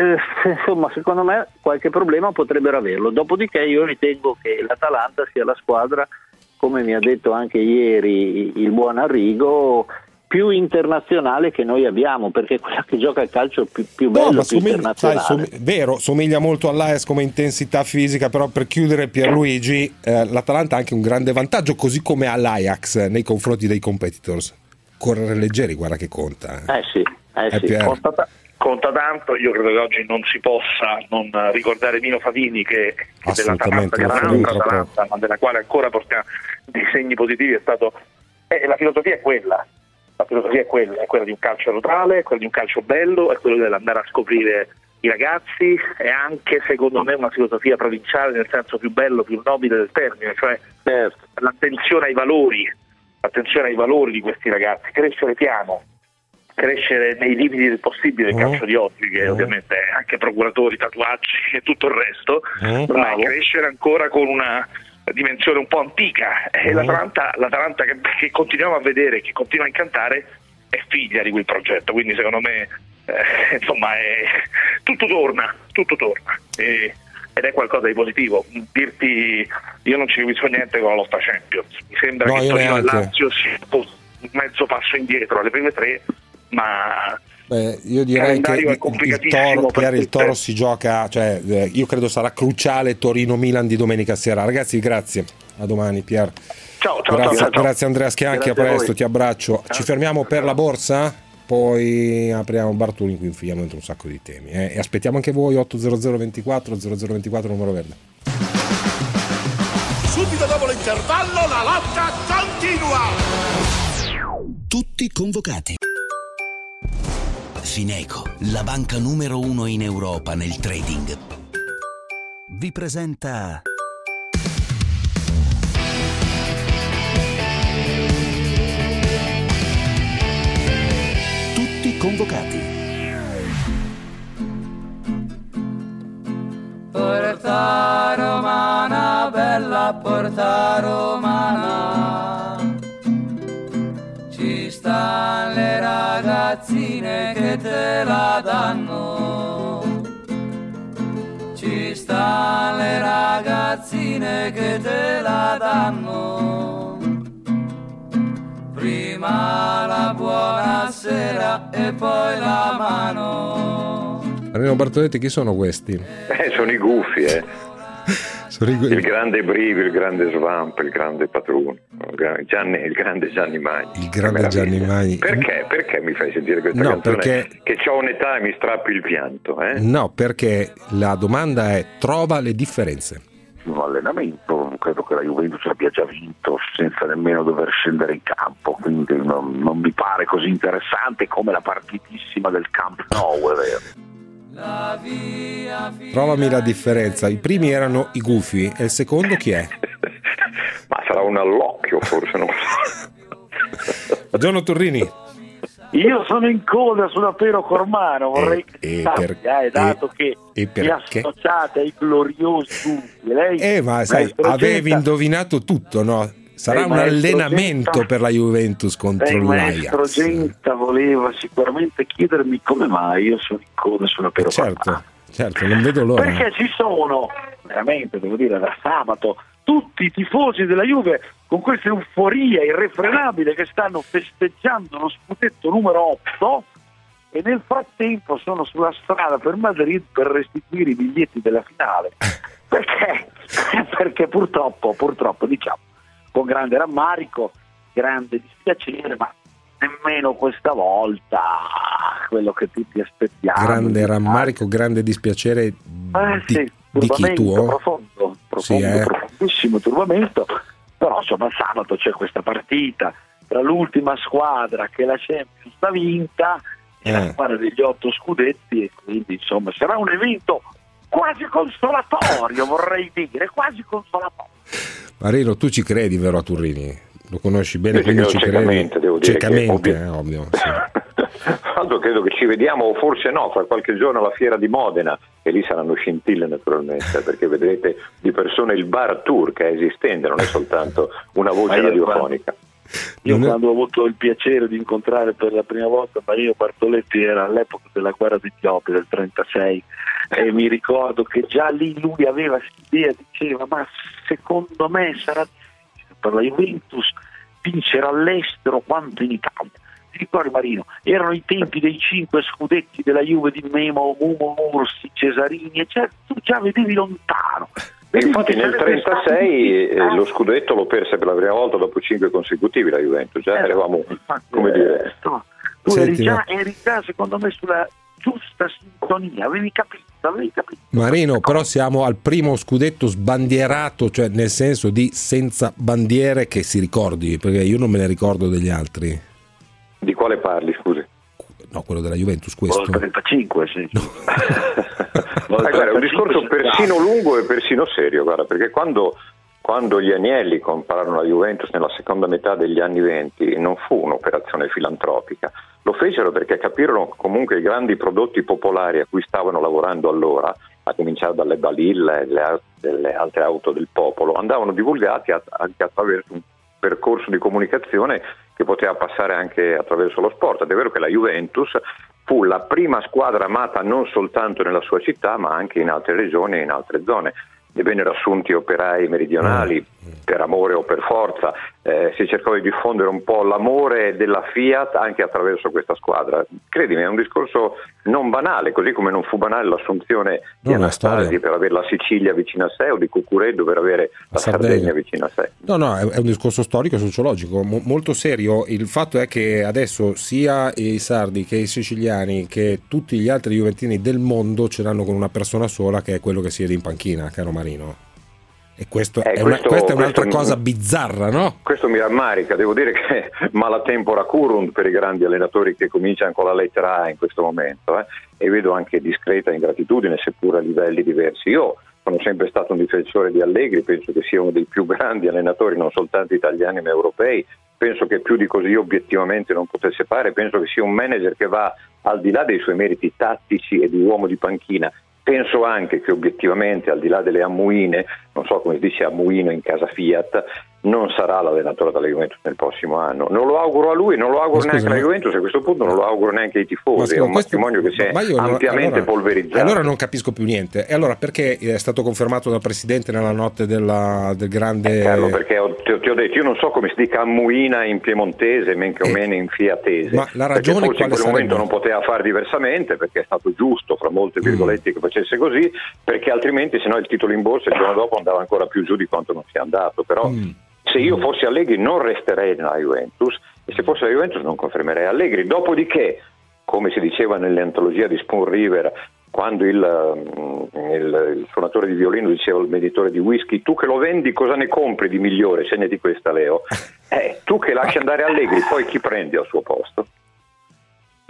eh, insomma, secondo me qualche problema potrebbero averlo. Dopodiché io ritengo che l'Atalanta sia la squadra, come mi ha detto anche ieri il buon Arrigo, più internazionale che noi abbiamo, perché è quella che gioca il calcio più, più bello, No, più somiglia, sai, internazionale. som- vero, somiglia molto all'AES come intensità fisica, però per chiudere Pierluigi, eh, l'Atalanta ha anche un grande vantaggio, così come ha l'Ajax nei confronti dei competitors. Correre leggeri, guarda che conta. Eh sì, eh Eh, sì. Conta, ta- conta tanto, io credo che oggi non si possa non eh, ricordare Mino Favini che, che Assolutamente, dell'Atalanta, che era un'altra ma della quale ancora porta dei segni positivi, è stato... eh, la filosofia è quella, la filosofia è quella, è quella di un calcio rotale, è quella di un calcio bello, è quella dell'andare a scoprire i ragazzi, è anche secondo me una filosofia provinciale nel senso più bello, più nobile del termine, cioè l'attenzione ai valori, l'attenzione ai valori di questi ragazzi, crescere piano, crescere nei limiti del possibile il Mm. calcio di oggi, che ovviamente è anche procuratori, tatuaggi e tutto il resto, Mm. ma crescere ancora con una dimensione un po' antica. E Mm. l'Atalanta, l'Atalanta che, che continuiamo a vedere, che continua a incantare, è figlia di quel progetto. Quindi secondo me eh, insomma è- tutto torna, tutto torna. E- ed è qualcosa di positivo. Dirti io non ci capisco niente con la lotta Champions. Mi sembra No, che Torino e. Lazio sia un mezzo passo indietro alle prime tre, ma Beh, io direi che il, toro, Pier, il toro si gioca, cioè, eh, io credo sarà cruciale Torino-Milan di domenica sera. Ragazzi, grazie. A domani, Pier. Ciao, ciao, grazie, ciao, ciao. grazie Andrea Schianchi, Grazie a a presto, voi. ti abbraccio. Ci fermiamo per la borsa, poi apriamo Bartoli in cui infiliamo dentro un sacco di temi. eh. E aspettiamo anche voi 800 24 0024 numero verde. Subito dopo l'intervallo la lotta continua. Tutti convocati. Fineco, la banca numero uno in Europa nel trading. Vi presenta Tutti convocati. Porta romana, bella porta romana, ci stanno le ragazzine che te la danno, ci stanno le ragazzine che te la danno, prima la buonasera e poi la mano. Rino Bartoletti, chi sono questi? Eh, sono i gufi, eh. Il grande Brivi, il grande Svamp, il grande Patruno, Gianni- il grande Gianni Magni. Il grande Gianni Magni. Perché? Perché mi fai sentire questa No, canzone? perché- Che ho un'età e mi strappi il pianto, eh? No, perché la domanda è trova le differenze. un allenamento, credo che la Juventus abbia già vinto senza nemmeno dover scendere in campo, quindi non, non mi pare così interessante come la partitissima del Camp Nou, è vero. Trovami la differenza. I primi erano i gufi e il secondo chi è? Ma sarà un allocchio forse, non Buongiorno Turrini. Io sono in coda sulla Pero Cormano, vorrei che e sappia, per- eh, dato e- che e perché? associate ai gloriosi gufi. Lei, Eh, ma sai, avevi indovinato tutto, no? Sarà un maestro allenamento Genta- per la Juventus contro Eh, maestro l'Ajax. Genta voleva sicuramente chiedermi come mai io sono in coda sulla Pero Certo, certo, non vedo l'ora. Perché ci sono, veramente devo dire, da sabato, tutti i tifosi della Juve con questa euforia irrefrenabile che stanno festeggiando lo scudetto numero 8 e nel frattempo sono sulla strada per Madrid per restituire i biglietti della finale. Perché? Perché purtroppo, purtroppo diciamo, con grande rammarico, grande dispiacere, ma nemmeno questa volta quello che tutti aspettiamo. Grande rammarico, grande dispiacere Eh, di, sì, di chi tuo? profondo, Sì, profondo, eh. profondissimo turbamento, però insomma sabato c'è questa partita tra l'ultima squadra che la Champions ha vinta e la Eh. squadra degli otto scudetti e quindi insomma sarà un evento quasi consolatorio vorrei dire, quasi consolatorio. Marino, tu ci credi vero a Turrini? Lo conosci bene, Io ci quindi credo ci credi? ciecamente, devo dire che Ciecamente, ovvio- eh, ovvio. sì. Tanto credo che ci vediamo, o forse no, fra qualche giorno alla fiera di Modena, e lì saranno scintille naturalmente, perché vedrete di persona il bar tour che è esistente, non è soltanto una voce io radiofonica. Io quando ho avuto il piacere di incontrare per la prima volta Mario Bartoletti era all'epoca della guerra d'Etiopia del 36 e mi ricordo che già lì lui aveva quest'idea, diceva ma secondo me sarà difficile per la Juventus vincere all'estero quanto in Italia. Ti ricordi Marino? Erano i tempi dei cinque scudetti della Juve di Memo, Mumo, Orsi, Cesarini, eccetera. Tu già vedevi lontano. E infatti nel Sarebbe stato 36 eh, lo scudetto lo perse per la prima volta dopo 5 consecutivi la Juventus, già eravamo, come dire, Tu Senti, eri, già, eri già, secondo me, sulla giusta sintonia, avevi capito, avevi capito. Marino, però siamo al primo scudetto sbandierato, cioè nel senso di senza bandiere che si ricordi, perché io non me ne ricordo degli altri. di quale parli scusi? No, quello della Juventus, questo. 35, sì. Eh, guarda, è un discorso persino lungo e persino serio, guarda, perché quando, quando gli Agnelli comprarono la Juventus nella seconda metà degli anni 20 non fu un'operazione filantropica, lo fecero perché capirono comunque i grandi prodotti popolari a cui stavano lavorando allora, a cominciare dalle balille e le al- delle altre auto del popolo, andavano divulgati anche attraverso un percorso di comunicazione che poteva passare anche attraverso lo sport. Ed è vero che la Juventus fu la prima squadra amata non soltanto nella sua città, ma anche in altre regioni e in altre zone. Ne vennero assunti operai meridionali per amore o per forza, eh, si cercò di diffondere un po' l'amore della Fiat anche attraverso questa squadra. Credimi, è un discorso non banale, così come non fu banale l'assunzione di No, una Anastasi per avere la Sicilia vicino a sé o di Cucureddo per avere la Sardegna. Sardegna vicino a sé. No, no, è un discorso storico e sociologico mo- molto serio. Il fatto è che adesso sia i sardi che i siciliani che tutti gli altri juventini del mondo ce l'hanno con una persona sola che è quello che siede in panchina, caro Marino. E questo Eh, è una- questo- questa è un'altra cosa bizzarra, no? Questo mi rammarica, devo dire che malatempora curunt per i grandi allenatori che cominciano con la lettera A in questo momento eh, e vedo anche discreta ingratitudine seppur a livelli diversi. Io sono sempre stato un difensore di Allegri, penso che sia uno dei più grandi allenatori non soltanto italiani ma europei, penso che più di così obiettivamente non potesse fare, penso che sia un manager che va al di là dei suoi meriti tattici e di uomo di panchina. Penso anche che obiettivamente, al di là delle ammuine, non so come si dice ammuino in casa Fiat, non sarà l'allenatore della Juventus nel prossimo anno. Non lo auguro a lui, non lo auguro neanche alla Juventus, a questo punto non lo auguro neanche ai tifosi, scusa, è un questo- matrimonio che si è ampiamente allora- polverizzato. Allora non capisco più niente. E allora perché è stato confermato dal presidente nella notte della- del grande. Eh, Carlo, perché ho- ti, ti ho detto, io non so come si dica ammuina in piemontese, men che o meno in fiatese. Eh. Ma la perché ragione forse in quel momento sarebbe? non poteva fare diversamente, perché è stato giusto, fra molte Mm. virgolette, che facesse così, perché altrimenti se no il titolo in borsa il giorno dopo andava ancora più giù di quanto non sia andato. Però Mm. Se io fossi Allegri non resterei nella Juventus e se fossi la Juventus non confermerei Allegri. Dopodiché, come si diceva nell'antologia di Spoon River, quando il, mm, il- il suonatore di violino diceva al venditore di whisky tu che lo vendi cosa ne compri di migliore, segnati questa Leo, eh, tu che lasci andare Allegri, poi chi prendi al suo posto?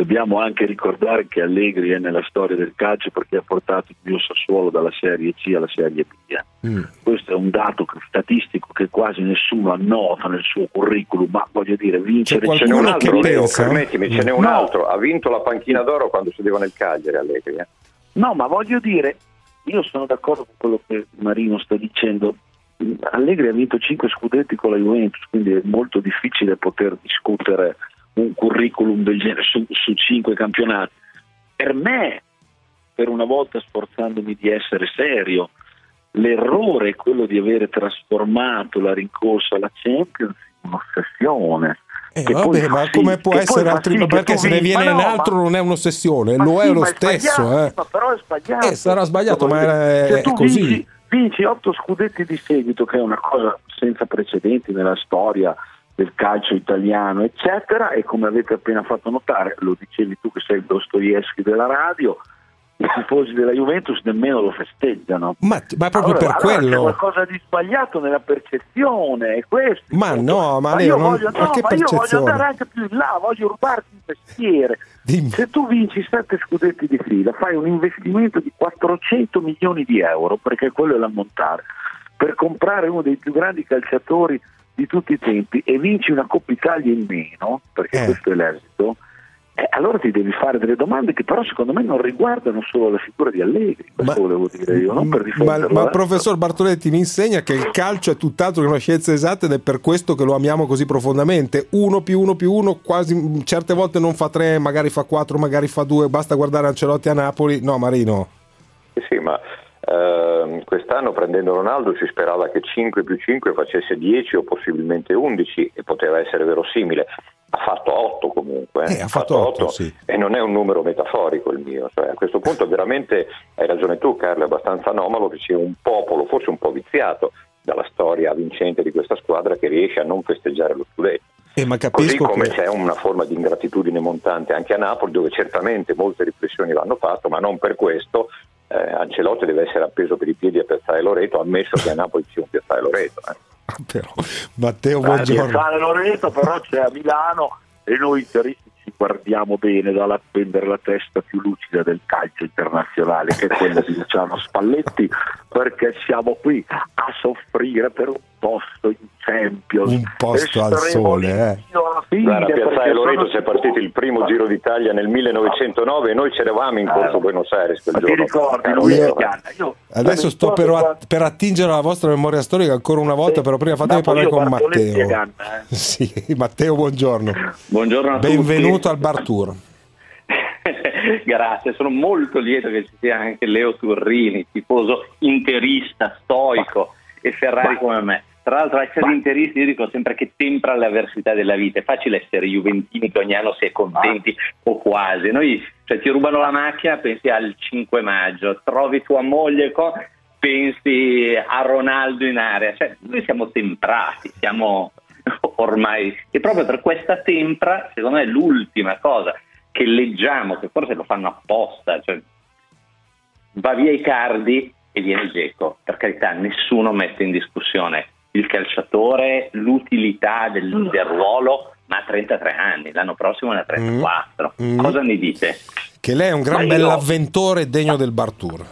Dobbiamo anche ricordare che Allegri è nella storia del calcio perché ha portato il mio Sassuolo dalla Serie C alla Serie B. eh. Mm. Questo è un dato statistico che quasi nessuno annota nel suo curriculum, ma voglio dire, vincere Ce n'è un altro, Leo, permettimi, ce n'è un No. altro, ha vinto la panchina d'oro quando sedeva nel Cagliari Allegri. eh. No, ma voglio dire, io sono d'accordo con quello che Marino sta dicendo. Allegri ha vinto 5 scudetti con la Juventus, quindi è molto difficile poter discutere un curriculum del genere su, su 5 campionati. Per me, per una volta sforzandomi di essere serio, l'errore è quello di avere trasformato la rincorsa alla Champions in un'ossessione. Eh, vabbè, ma sì- come può essere fa altri sì perché se ne viene no, altro ma- non è un'ossessione, lo sì, è lo stesso, eh. ma però è sbagliato. Eh, sarà sbagliato, ma è- è tu così. Vinci, vinci otto scudetti di seguito, che è una cosa senza precedenti nella storia del calcio italiano, eccetera, e come avete appena fatto notare, lo dicevi tu che sei il Dostoevsky della radio, i tifosi della Juventus nemmeno lo festeggiano. Ma, ma proprio Allora, per allora quello. C'è qualcosa di sbagliato nella percezione, è questo. Ma no, ma ma io, non- voglio, no, ma io voglio andare anche più in là, voglio rubarti il mestiere. Se tu vinci sette scudetti di fila, fai un investimento di 400 milioni di euro, perché quello è l'ammontare, per comprare uno dei più grandi calciatori di tutti i tempi e vinci una Coppa Italia in meno, perché Eh. questo è l'esito, eh, allora ti devi fare delle domande che però secondo me non riguardano solo la figura di Allegri, Ma- volevo dire io, non per Ma, difenderlo. ma eh. professor Bartoletti mi insegna che il calcio è tutt'altro che una scienza esatta ed è per questo che lo amiamo così profondamente. Uno più uno più uno, quasi certe volte non fa tre, magari fa quattro, magari fa due. Basta guardare Ancelotti a Napoli. No, Marino. Sì, ma ehm, quest'anno prendendo Ronaldo si sperava che 5 più 5 facesse 10 o possibilmente 11 e poteva essere verosimile. Ha fatto 8 comunque, eh. Eh, ha fatto otto, otto sì. e non è un numero metaforico il mio. Cioè, a questo punto veramente hai ragione tu Carlo, è abbastanza anomalo che sia un popolo, forse un po' viziato dalla storia vincente di questa squadra che riesce a non festeggiare lo scudetto. Eh, ma Così come che... c'è una forma di ingratitudine montante anche a Napoli, dove certamente molte riflessioni vanno fatte, ma non per questo eh, Ancelotti deve essere appeso per i piedi a Piazzale Loreto, ammesso che a Napoli sia un Piazzale Loreto. eh. Però, Matteo, Ah, buongiorno. Piazzale Loreto però c'è a Milano e noi interisti ci guardiamo bene dalla prendere la testa più lucida del calcio internazionale che è quella di Luciano Spalletti perché siamo qui a soffrire per un posto in Champions Un posto al sole, eh. Guarda, Piazzale perché Loreto si è partito il primo Giro d'Italia nel 1909 e noi c'eravamo in corso Buenos Aires quel ma ti giorno. ricordi lui Leo. io Adesso sto per, quando- per attingere alla vostra memoria storica ancora una volta, però prima fatemi parlare con e Matteo. Ganna, eh. Sì, Matteo, buongiorno. Buongiorno a tutti. Benvenuto al Bar Tour. Grazie, sono molto lieto che ci sia anche Leo Turrini, tifoso interista, stoico e Ferrari come me. Tra l'altro essere interisti io dico sempre che tempra le avversità della vita, è facile essere juventini che ogni anno si è contenti o quasi. Noi cioè, ti rubano la macchina, pensi al 5 maggio, trovi tua moglie, co- pensi a Ronaldo in area, cioè, noi siamo temprati, siamo ormai e proprio per questa tempra, secondo me l'ultima cosa che leggiamo, che forse lo fanno apposta, cioè va via Icardi e viene Geco. Per carità, nessuno mette in discussione il calciatore, l'utilità del, del ruolo, ma ha 33 anni, l'anno prossimo ne ha 34. Mm. Cosa ne dite? Che lei è un gran bell'avventore degno del Bar Tour.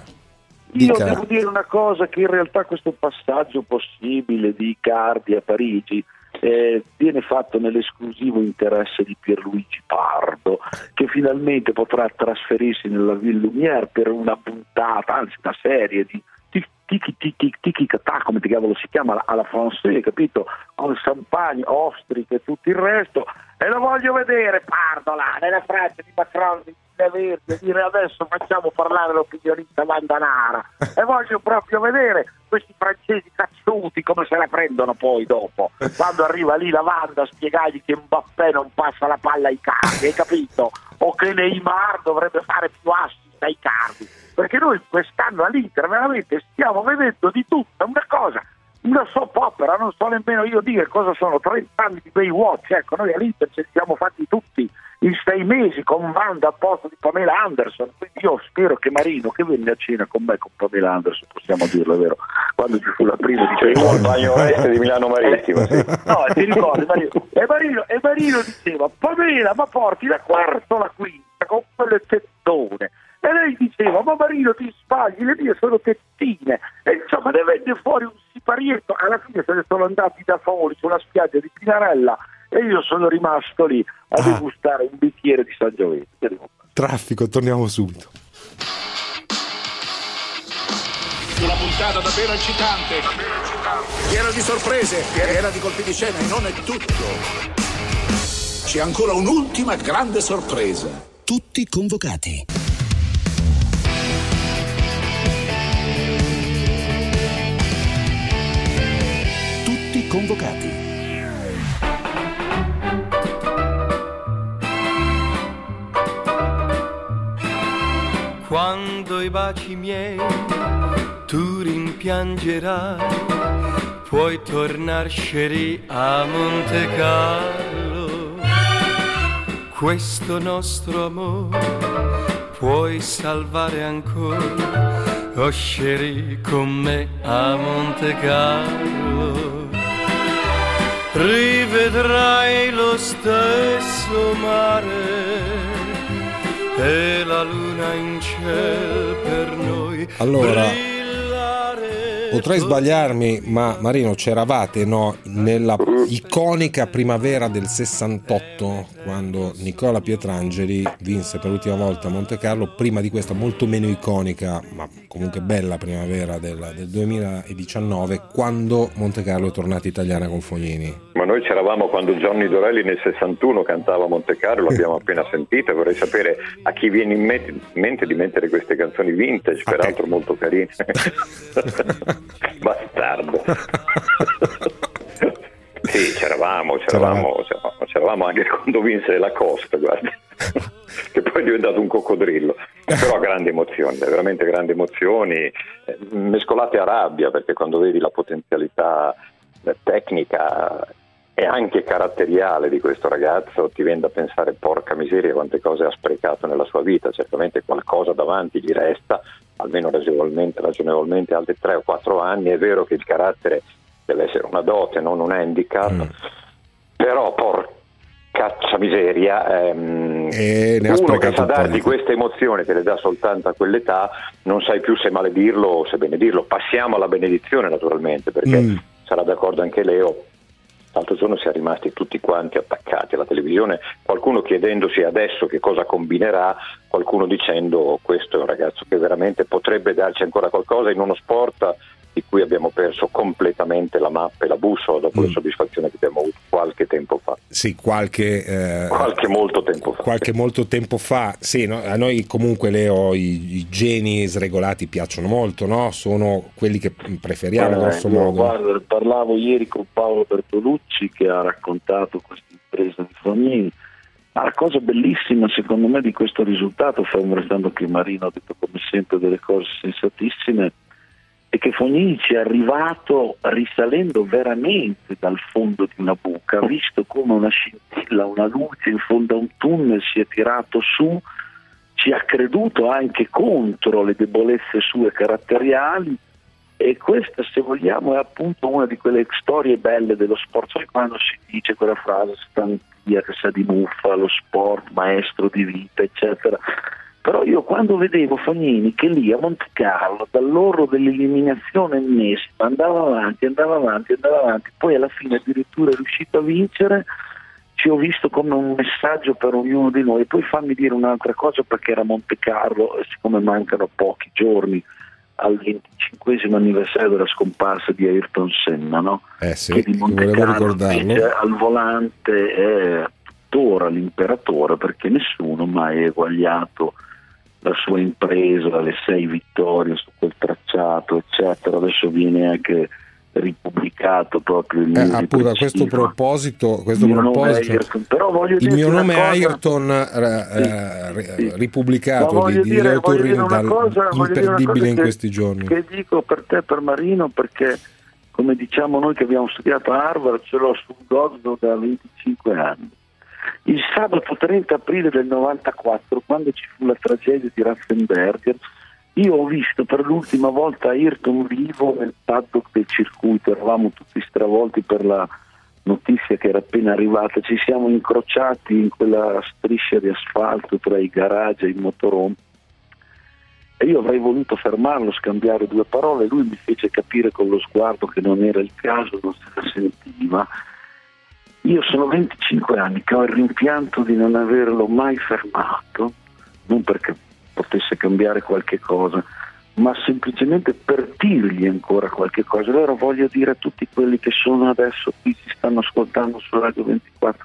Io Dica. devo dire una cosa, che in realtà questo passaggio possibile di Icardi a Parigi eh, viene fatto nell'esclusivo interesse di Pierluigi Pardo, che finalmente potrà trasferirsi nella Ville Lumière per una puntata, anzi una serie di tiki tiki tiki catà, come ti cavolo si chiama alla française, capito? Con champagne, ostriche e tutto il resto. E lo voglio vedere, Pardo là, nella Francia di Macron, di Verdi, e dire adesso facciamo parlare l'opinionista Vandanara. e voglio proprio vedere questi francesi cazzuti come se la prendono poi dopo. Quando arriva lì la Vanda a spiegargli che Mbappé non passa la palla ai cardi, hai capito? O che Neymar dovrebbe fare più assist ai cardi. Perché noi quest'anno all'Inter veramente stiamo vedendo di tutto, una cosa, una soap opera, non so nemmeno io dire cosa sono 30 anni di Baywatch, ecco, noi all'Inter ce li siamo fatti tutti in sei mesi con Wanda al posto di Pamela Anderson, quindi io spero che Marino che venne a cena con me con Pamela Anderson, possiamo dirlo, vero, quando ci fu la prima di Cioè, il bagno est di Milano Marittima. sì. No, ti ricordi Marino? E Marino, e Marino diceva, Pamela, ma porti da quarto alla quinta con quelle tettone. E lei diceva, ma Marino ti sbagli, le mie sono tettine. E insomma ne venne fuori un siparietto. Alla fine se ne sono andati da Foli sulla spiaggia di Pinarella e io sono rimasto lì a degustare un bicchiere di devo fare? Traffico, torniamo subito. Una puntata davvero eccitante, piena di sorprese, piena di colpi di scena e non è tutto. C'è ancora un'ultima grande sorpresa. Tutti convocati. Convocati. Quando i baci miei tu rimpiangerai, puoi tornarsene a Monte Carlo. Questo nostro amore puoi salvare ancora. Oh con me a Monte Carlo. Rivedrai lo stesso mare e la luna in cielo per noi. Allora, potrei sbagliarmi, ma Marino, c'eravate no, nella iconica primavera del 68, quando Nicola Pietrangeli vinse per l'ultima volta a Monte Carlo, prima di questa molto meno iconica, ma comunque bella primavera del, del 2019, quando Monte Carlo è tornata italiana con Fognini. Ma noi c'eravamo quando Johnny Dorelli nel 61 cantava Monte Carlo, l'abbiamo appena sentita, vorrei sapere a chi viene in mente di mettere queste canzoni vintage, peraltro molto carine. Bastardo. Sì, c'eravamo, c'eravamo, c'eravamo, c'eravamo anche quando vinse la Costa, guarda, che poi è diventato un coccodrillo, però grandi emozioni, veramente grandi emozioni, eh, mescolate a rabbia, perché quando vedi la potenzialità eh, tecnica e anche caratteriale di questo ragazzo ti viene da pensare porca miseria quante cose ha sprecato nella sua vita, certamente qualcosa davanti gli resta, almeno ragionevolmente, ragionevolmente altri 3 o 4 anni, è vero che il carattere deve essere una dote, non un handicap, mm. però porca miseria, ehm, uno che sa darti queste emozioni che le dà soltanto a quell'età, non sai più se maledirlo o se benedirlo. Passiamo alla benedizione naturalmente, perché mm. sarà d'accordo anche Leo, L'altro giorno si è rimasti tutti quanti attaccati alla televisione, qualcuno chiedendosi adesso che cosa combinerà, qualcuno dicendo questo è un ragazzo che veramente potrebbe darci ancora qualcosa in uno sport di cui abbiamo perso completamente la mappa e la bussola dopo mm. le soddisfazioni che abbiamo avuto qualche tempo fa. Sì, qualche, eh, qualche molto tempo fa. Qualche molto tempo fa, sì, no? a noi comunque Leo i, i, geni sregolati piacciono molto, no? sono quelli che preferiamo eh, grosso modo. Guarda, parlavo ieri con Paolo Bertolucci che ha raccontato questa impresa di Fognini. Ma la cosa bellissima secondo me di questo risultato, fermo restando che Marino ha detto come sempre delle cose sensatissime, e che Fognini ci è arrivato risalendo veramente dal fondo di una buca, ha visto come una scintilla, una luce in fondo a un tunnel si è tirato su, ci ha creduto anche contro le debolezze sue caratteriali e questa se vogliamo è appunto una di quelle storie belle dello sport, sai quando si dice quella frase stantia che sa di muffa, lo sport, maestro di vita, eccetera però io quando vedevo Fognini che lì a Monte Carlo, dall'orlo dell'eliminazione ennesima, andava avanti, andava avanti, andava avanti, poi alla fine addirittura è riuscito a vincere, ci ho visto come un messaggio per ognuno di noi. Poi fammi dire un'altra cosa perché era Monte Carlo siccome mancano pochi giorni al 25 anniversario della scomparsa di Ayrton Senna, no? eh sì, che di Monte Carlo al volante è tuttora l'imperatore perché nessuno mai ha eguagliato la sua impresa, le sei vittorie su quel tracciato, eccetera. Adesso viene anche ripubblicato proprio il eh, appunto a questo proposito, questo il mio proposito voglio il mio nome è Ayrton eh, sì, sì. ripubblicato di, di dire, Turri dal cosa, imperdibile in che, questi giorni che dico per te per Marino perché come diciamo noi che abbiamo studiato a Harvard ce l'ho sul Gozdo da 25 anni il sabato 30 aprile del 94, quando ci fu la tragedia di Ratzenberger, io ho visto per l'ultima volta Ayrton vivo nel paddock del circuito, eravamo tutti stravolti per la notizia che era appena arrivata, ci siamo incrociati in quella striscia di asfalto tra i garage e il motorhome e io avrei voluto fermarlo, scambiare due parole, lui mi fece capire con lo sguardo che non era il caso, non se la sentiva io sono 25 anni che ho il rimpianto di non averlo mai fermato, non perché potesse cambiare qualche cosa, ma semplicemente per dirgli ancora qualche cosa. Allora voglio dire a tutti quelli che sono adesso qui, ci stanno ascoltando su Radio 24,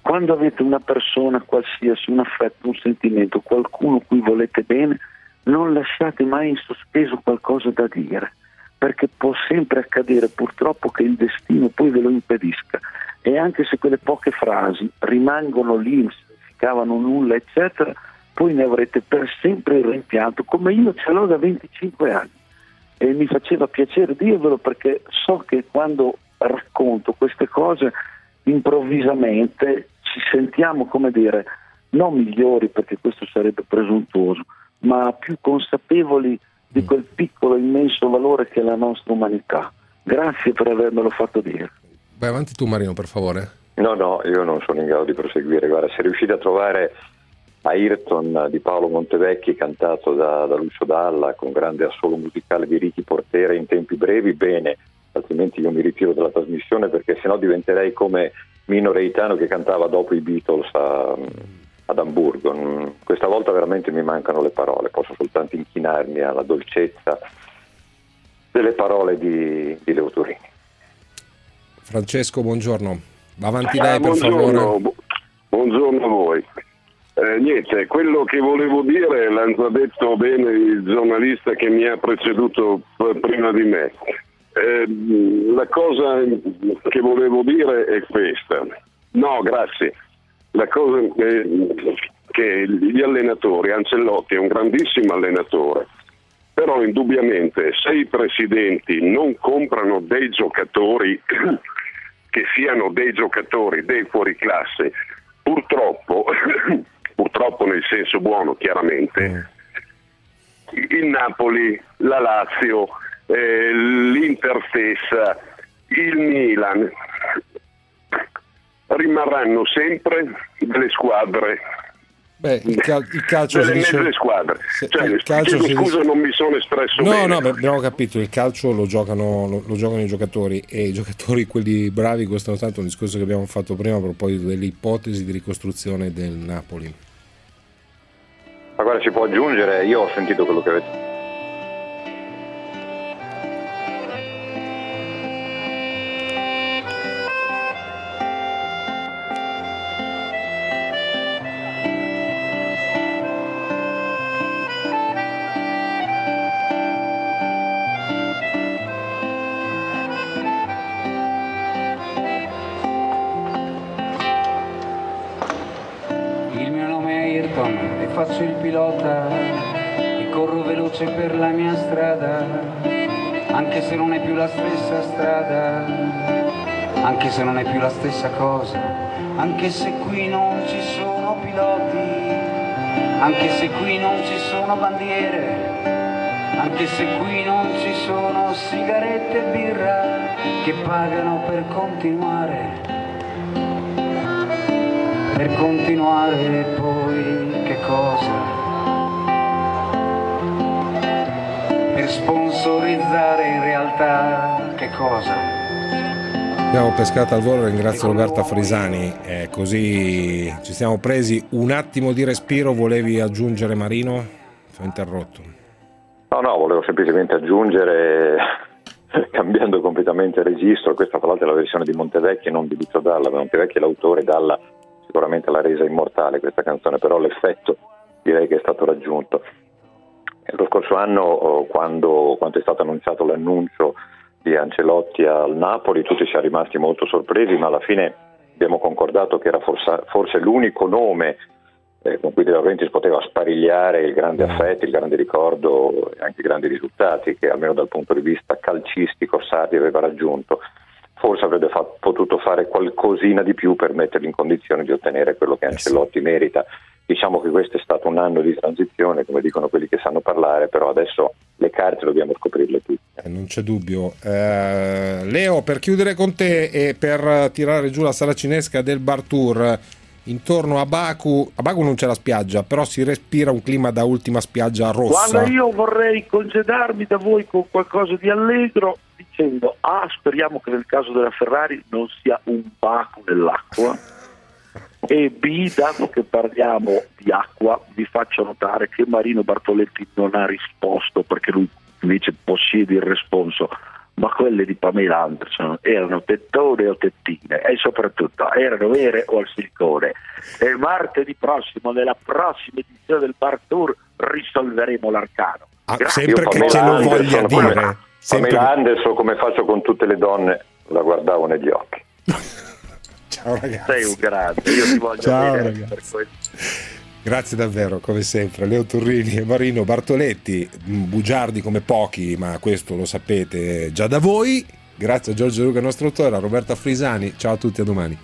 quando avete una persona qualsiasi, un affetto, un sentimento, qualcuno cui volete bene, non lasciate mai in sospeso qualcosa da dire, perché può sempre accadere purtroppo che il destino poi ve lo impedisca e anche se quelle poche frasi rimangono lì, non significavano nulla, eccetera, poi ne avrete per sempre il rimpianto, come io ce l'ho da 25 anni. E mi faceva piacere dirvelo perché so che quando racconto queste cose improvvisamente ci sentiamo, come dire, non migliori perché questo sarebbe presuntuoso, ma più consapevoli di quel piccolo immenso valore che è la nostra umanità. Grazie per avermelo fatto dire. Vai avanti tu Marino, per favore. No, no, io non sono in grado di proseguire. Guarda, se riuscite a trovare Ayrton di Paolo Montevecchi cantato da, da Lucio Dalla con grande assolo musicale di Ricky Portera in tempi brevi, bene, altrimenti io mi ritiro dalla trasmissione perché sennò diventerei come Mino Reitano che cantava dopo i Beatles a, ad Amburgo. Mm, Questa volta veramente mi mancano le parole, posso soltanto inchinarmi alla dolcezza delle parole di, di Leo Turini. Francesco, buongiorno. Va avanti Ah, lei, per buongiorno, favore. bu- buongiorno a voi. Eh, niente, quello che volevo dire l'hanno già detto bene il giornalista che mi ha preceduto p- prima di me. Eh, la cosa che volevo dire è questa. No, grazie. La cosa è che gli allenatori, Ancelotti è un grandissimo allenatore, però indubbiamente se i presidenti non comprano dei giocatori che siano dei giocatori dei fuoriclasse, purtroppo, purtroppo nel senso buono chiaramente, il Napoli, la Lazio, eh, l'Inter stessa, il Milan rimarranno sempre delle squadre Beh, il, cal- il calcio si delle dice... mezze squadre. Se- Cioè, il calcio si scusa, dice- non mi sono espresso No, bene. no, beh, abbiamo capito, il calcio lo giocano, lo, lo giocano i giocatori e i giocatori, quelli bravi, costano tanto un discorso che abbiamo fatto prima a proposito delle ipotesi di ricostruzione del Napoli. Ma guarda, si può aggiungere, io ho sentito quello che avete pilota e corro veloce per la mia strada, anche se non è più la stessa strada, anche se non è più la stessa cosa, anche se qui non ci sono piloti, anche se qui non ci sono bandiere, anche se qui non ci sono sigarette e birra che pagano per continuare per continuare poi che cosa? Sponsorizzare in realtà che cosa? Abbiamo pescato al volo, ringrazio Roberta Frisani, eh, così ci siamo presi un attimo di respiro, volevi aggiungere Marino? Ti ho interrotto. No, no, volevo semplicemente aggiungere, cambiando completamente il registro, questa tra l'altro è la versione di Montevecchi non di Vito Dalla, Montevecchi è l'autore, Dalla sicuramente l'ha resa immortale questa canzone, però l'effetto direi che è stato raggiunto. Lo scorso anno, oh, quando, quando è stato annunciato l'annuncio di Ancelotti al Napoli, tutti siamo rimasti molto sorpresi, ma alla fine abbiamo concordato che era forse, forse l'unico nome eh, con cui De Laurentiis poteva sparigliare il grande affetto, il grande ricordo e anche i grandi risultati che almeno dal punto di vista calcistico Sarri aveva raggiunto. Forse avrebbe fa- potuto fare qualcosina di più per metterli in condizione di ottenere quello che Ancelotti merita. Diciamo che questo è stato un anno di transizione, come dicono quelli che sanno parlare, però adesso le carte dobbiamo scoprirle tutte. Eh, non c'è dubbio. Eh, Leo, per chiudere con te e per tirare giù la sala cinesca del Bar Tour, intorno a Baku, a Baku non c'è la spiaggia, però si respira un clima da ultima spiaggia rossa. Guarda, io vorrei congedarmi da voi con qualcosa di allegro dicendo A, speriamo che nel caso della Ferrari non sia un baco nell'acqua e B, dato che parliamo di acqua, vi faccio notare che Marino Bartoletti non ha risposto perché lui invece possiede il responso ma quelle di Pamela Anderson erano tettone o tettine e soprattutto erano vere o al silicone e martedì prossimo nella prossima edizione del Bar Tour risolveremo l'arcano Ah, Grazie. sempre che ce lo voglia dire. Sempre- Pamela Anderson, come faccio con tutte le donne, la guardavo negli occhi. Ciao ragazzi. sei un grande io ti voglio Ciao, bene ragazzi. per questo. Grazie davvero, come sempre. Leo Turrini e Marino Bartoletti, mh, bugiardi come pochi, ma questo lo sapete già da voi. Grazie a Giorgio Luca, nostro autore, a Roberta Frisani. Ciao a tutti, a domani.